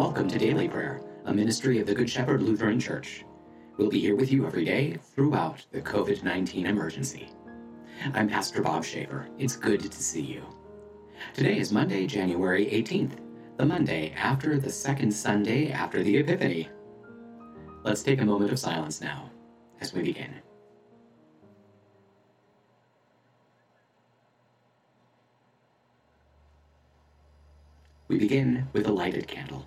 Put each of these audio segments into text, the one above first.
Welcome to Daily Prayer, a ministry of the Good Shepherd Lutheran Church. We'll be here with you every day throughout the COVID 19 emergency. I'm Pastor Bob Schaefer. It's good to see you. Today is Monday, January 18th, the Monday after the second Sunday after the Epiphany. Let's take a moment of silence now as we begin. We begin with a lighted candle.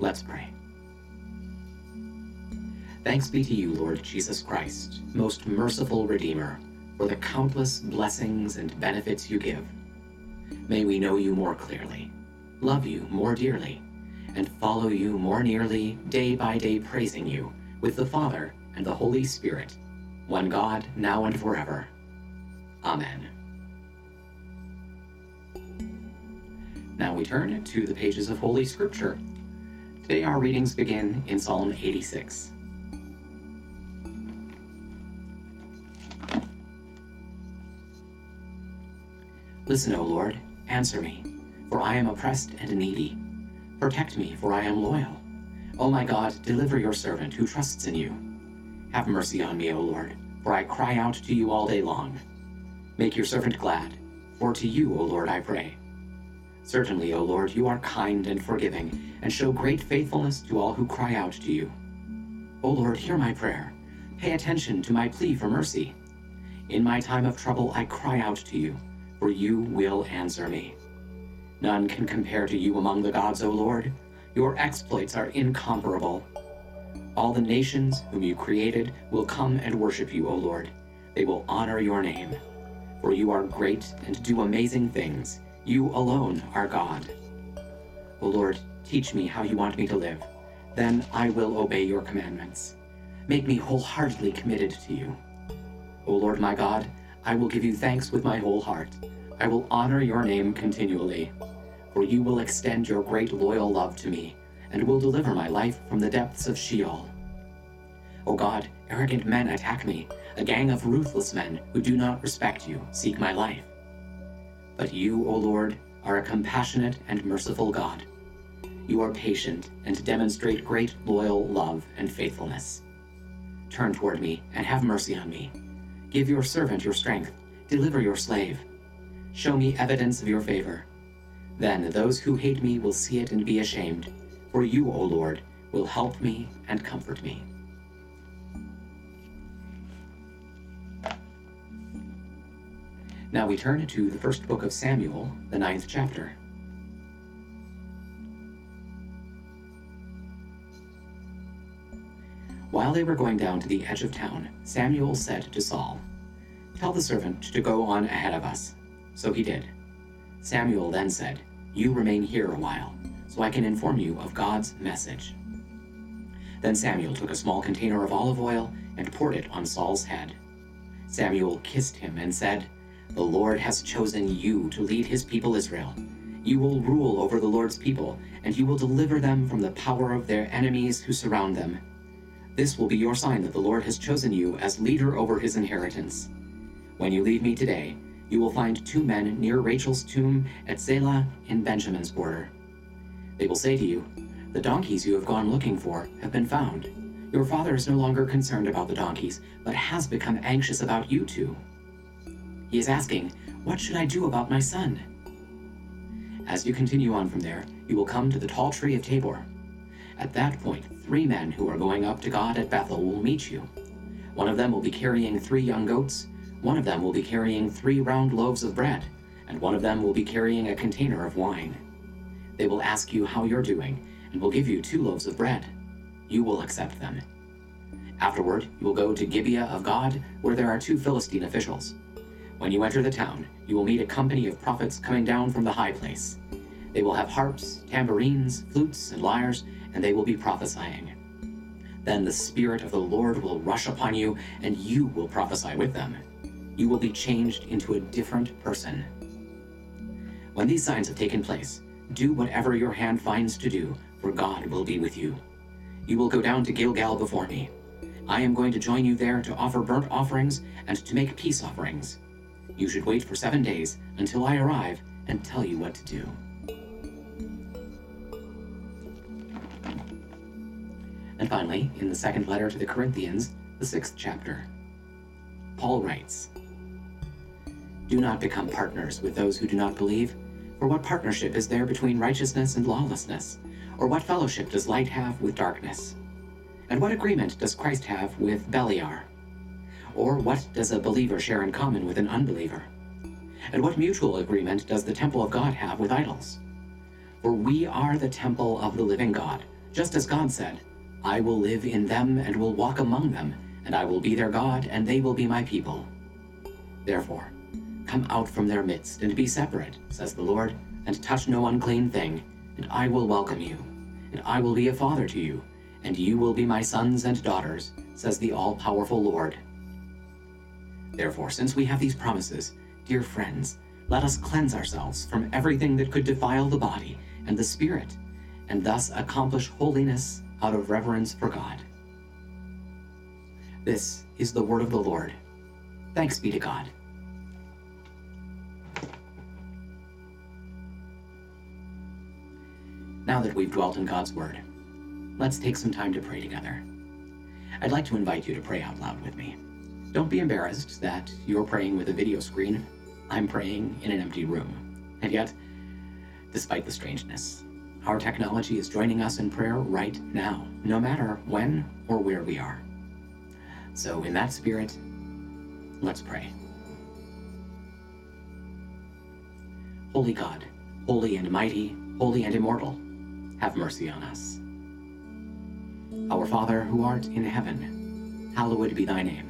Let's pray. Thanks be to you, Lord Jesus Christ, most merciful Redeemer, for the countless blessings and benefits you give. May we know you more clearly, love you more dearly, and follow you more nearly day by day, praising you with the Father and the Holy Spirit, one God, now and forever. Amen. Now we turn to the pages of Holy Scripture Today our readings begin in Psalm 86. Listen, O Lord, answer me, for I am oppressed and needy. Protect me, for I am loyal. O my God, deliver your servant who trusts in you. Have mercy on me, O Lord, for I cry out to you all day long. Make your servant glad, for to you, O Lord, I pray. Certainly, O Lord, you are kind and forgiving, and show great faithfulness to all who cry out to you. O Lord, hear my prayer. Pay attention to my plea for mercy. In my time of trouble, I cry out to you, for you will answer me. None can compare to you among the gods, O Lord. Your exploits are incomparable. All the nations whom you created will come and worship you, O Lord. They will honor your name. For you are great and do amazing things you alone are God. O Lord, teach me how you want me to live. Then I will obey your commandments. Make me wholeheartedly committed to you. O Lord my God, I will give you thanks with my whole heart. I will honor your name continually. For you will extend your great loyal love to me, and will deliver my life from the depths of Sheol. O God, arrogant men attack me. A gang of ruthless men who do not respect you seek my life. But you, O Lord, are a compassionate and merciful God. You are patient and demonstrate great loyal love and faithfulness. Turn toward me and have mercy on me. Give your servant your strength. Deliver your slave. Show me evidence of your favor. Then those who hate me will see it and be ashamed. For you, O Lord, will help me and comfort me. Now we turn to the first book of Samuel, the ninth chapter. While they were going down to the edge of town, Samuel said to Saul, Tell the servant to go on ahead of us. So he did. Samuel then said, You remain here a while, so I can inform you of God's message. Then Samuel took a small container of olive oil and poured it on Saul's head. Samuel kissed him and said, the Lord has chosen you to lead his people Israel. You will rule over the Lord's people, and you will deliver them from the power of their enemies who surround them. This will be your sign that the Lord has chosen you as leader over his inheritance. When you leave me today, you will find two men near Rachel's tomb at Zelah in Benjamin's border. They will say to you, The donkeys you have gone looking for have been found. Your father is no longer concerned about the donkeys, but has become anxious about you two. He is asking, What should I do about my son? As you continue on from there, you will come to the tall tree of Tabor. At that point, three men who are going up to God at Bethel will meet you. One of them will be carrying three young goats, one of them will be carrying three round loaves of bread, and one of them will be carrying a container of wine. They will ask you how you're doing, and will give you two loaves of bread. You will accept them. Afterward, you will go to Gibeah of God, where there are two Philistine officials. When you enter the town, you will meet a company of prophets coming down from the high place. They will have harps, tambourines, flutes, and lyres, and they will be prophesying. Then the Spirit of the Lord will rush upon you, and you will prophesy with them. You will be changed into a different person. When these signs have taken place, do whatever your hand finds to do, for God will be with you. You will go down to Gilgal before me. I am going to join you there to offer burnt offerings and to make peace offerings. You should wait for seven days until I arrive and tell you what to do. And finally, in the second letter to the Corinthians, the sixth chapter, Paul writes Do not become partners with those who do not believe, for what partnership is there between righteousness and lawlessness? Or what fellowship does light have with darkness? And what agreement does Christ have with Beliar? Or what does a believer share in common with an unbeliever? And what mutual agreement does the temple of God have with idols? For we are the temple of the living God, just as God said, I will live in them and will walk among them, and I will be their God, and they will be my people. Therefore, come out from their midst and be separate, says the Lord, and touch no unclean thing, and I will welcome you, and I will be a father to you, and you will be my sons and daughters, says the all powerful Lord. Therefore, since we have these promises, dear friends, let us cleanse ourselves from everything that could defile the body and the spirit, and thus accomplish holiness out of reverence for God. This is the word of the Lord. Thanks be to God. Now that we've dwelt in God's word, let's take some time to pray together. I'd like to invite you to pray out loud with me. Don't be embarrassed that you're praying with a video screen. I'm praying in an empty room. And yet, despite the strangeness, our technology is joining us in prayer right now, no matter when or where we are. So, in that spirit, let's pray. Holy God, holy and mighty, holy and immortal, have mercy on us. Our Father, who art in heaven, hallowed be thy name.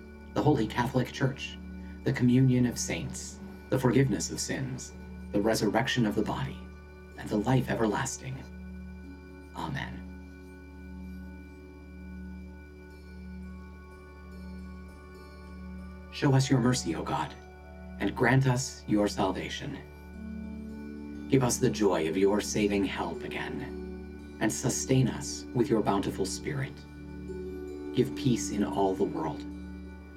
the Holy Catholic Church, the communion of saints, the forgiveness of sins, the resurrection of the body, and the life everlasting. Amen. Show us your mercy, O God, and grant us your salvation. Give us the joy of your saving help again, and sustain us with your bountiful Spirit. Give peace in all the world,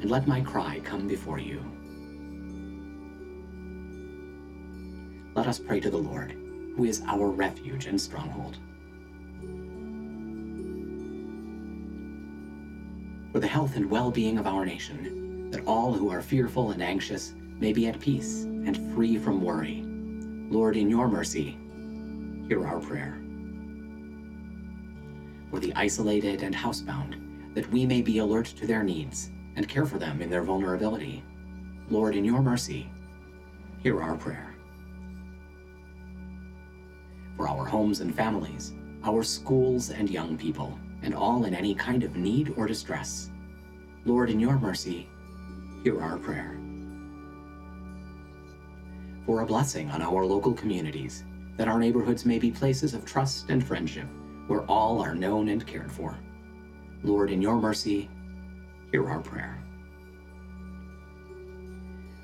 and let my cry come before you. Let us pray to the Lord who is our refuge and stronghold. For the health and well being of our nation, that all who are fearful and anxious may be at peace and free from worry. Lord, in your mercy, hear our prayer. For the isolated and housebound, that we may be alert to their needs and care for them in their vulnerability. Lord, in your mercy, hear our prayer for our homes and families, our schools and young people, and all in any kind of need or distress. Lord, in your mercy, hear our prayer. For a blessing on our local communities, that our neighborhoods may be places of trust and friendship, where all are known and cared for. Lord, in your mercy, hear our prayer.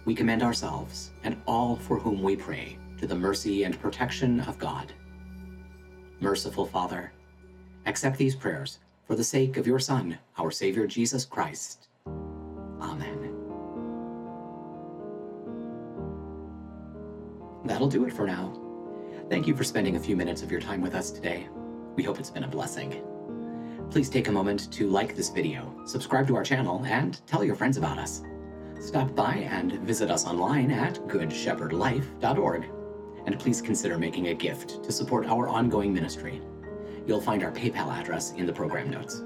We commend ourselves and all for whom we pray to the mercy and protection of God. Merciful Father, accept these prayers for the sake of your Son, our Savior Jesus Christ. Amen. That'll do it for now. Thank you for spending a few minutes of your time with us today. We hope it's been a blessing. Please take a moment to like this video, subscribe to our channel, and tell your friends about us. Stop by and visit us online at goodshepherdlife.org. And please consider making a gift to support our ongoing ministry. You'll find our PayPal address in the program notes.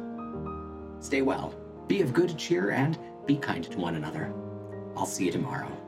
Stay well, be of good cheer, and be kind to one another. I'll see you tomorrow.